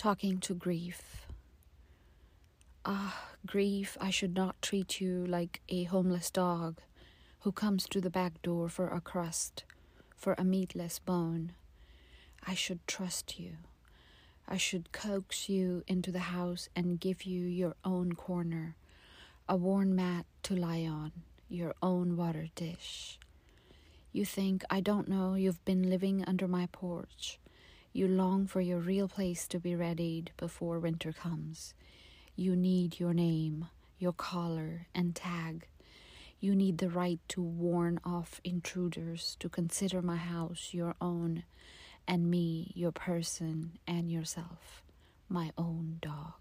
talking to grief. Ah, grief, I should not treat you like a homeless dog who comes to the back door for a crust, for a meatless bone. I should trust you. I should coax you into the house and give you your own corner, a worn mat to lie on, your own water dish. You think I don't know you've been living under my porch. You long for your real place to be readied before winter comes. You need your name, your collar, and tag. You need the right to warn off intruders, to consider my house your own, and me your person and yourself, my own dog.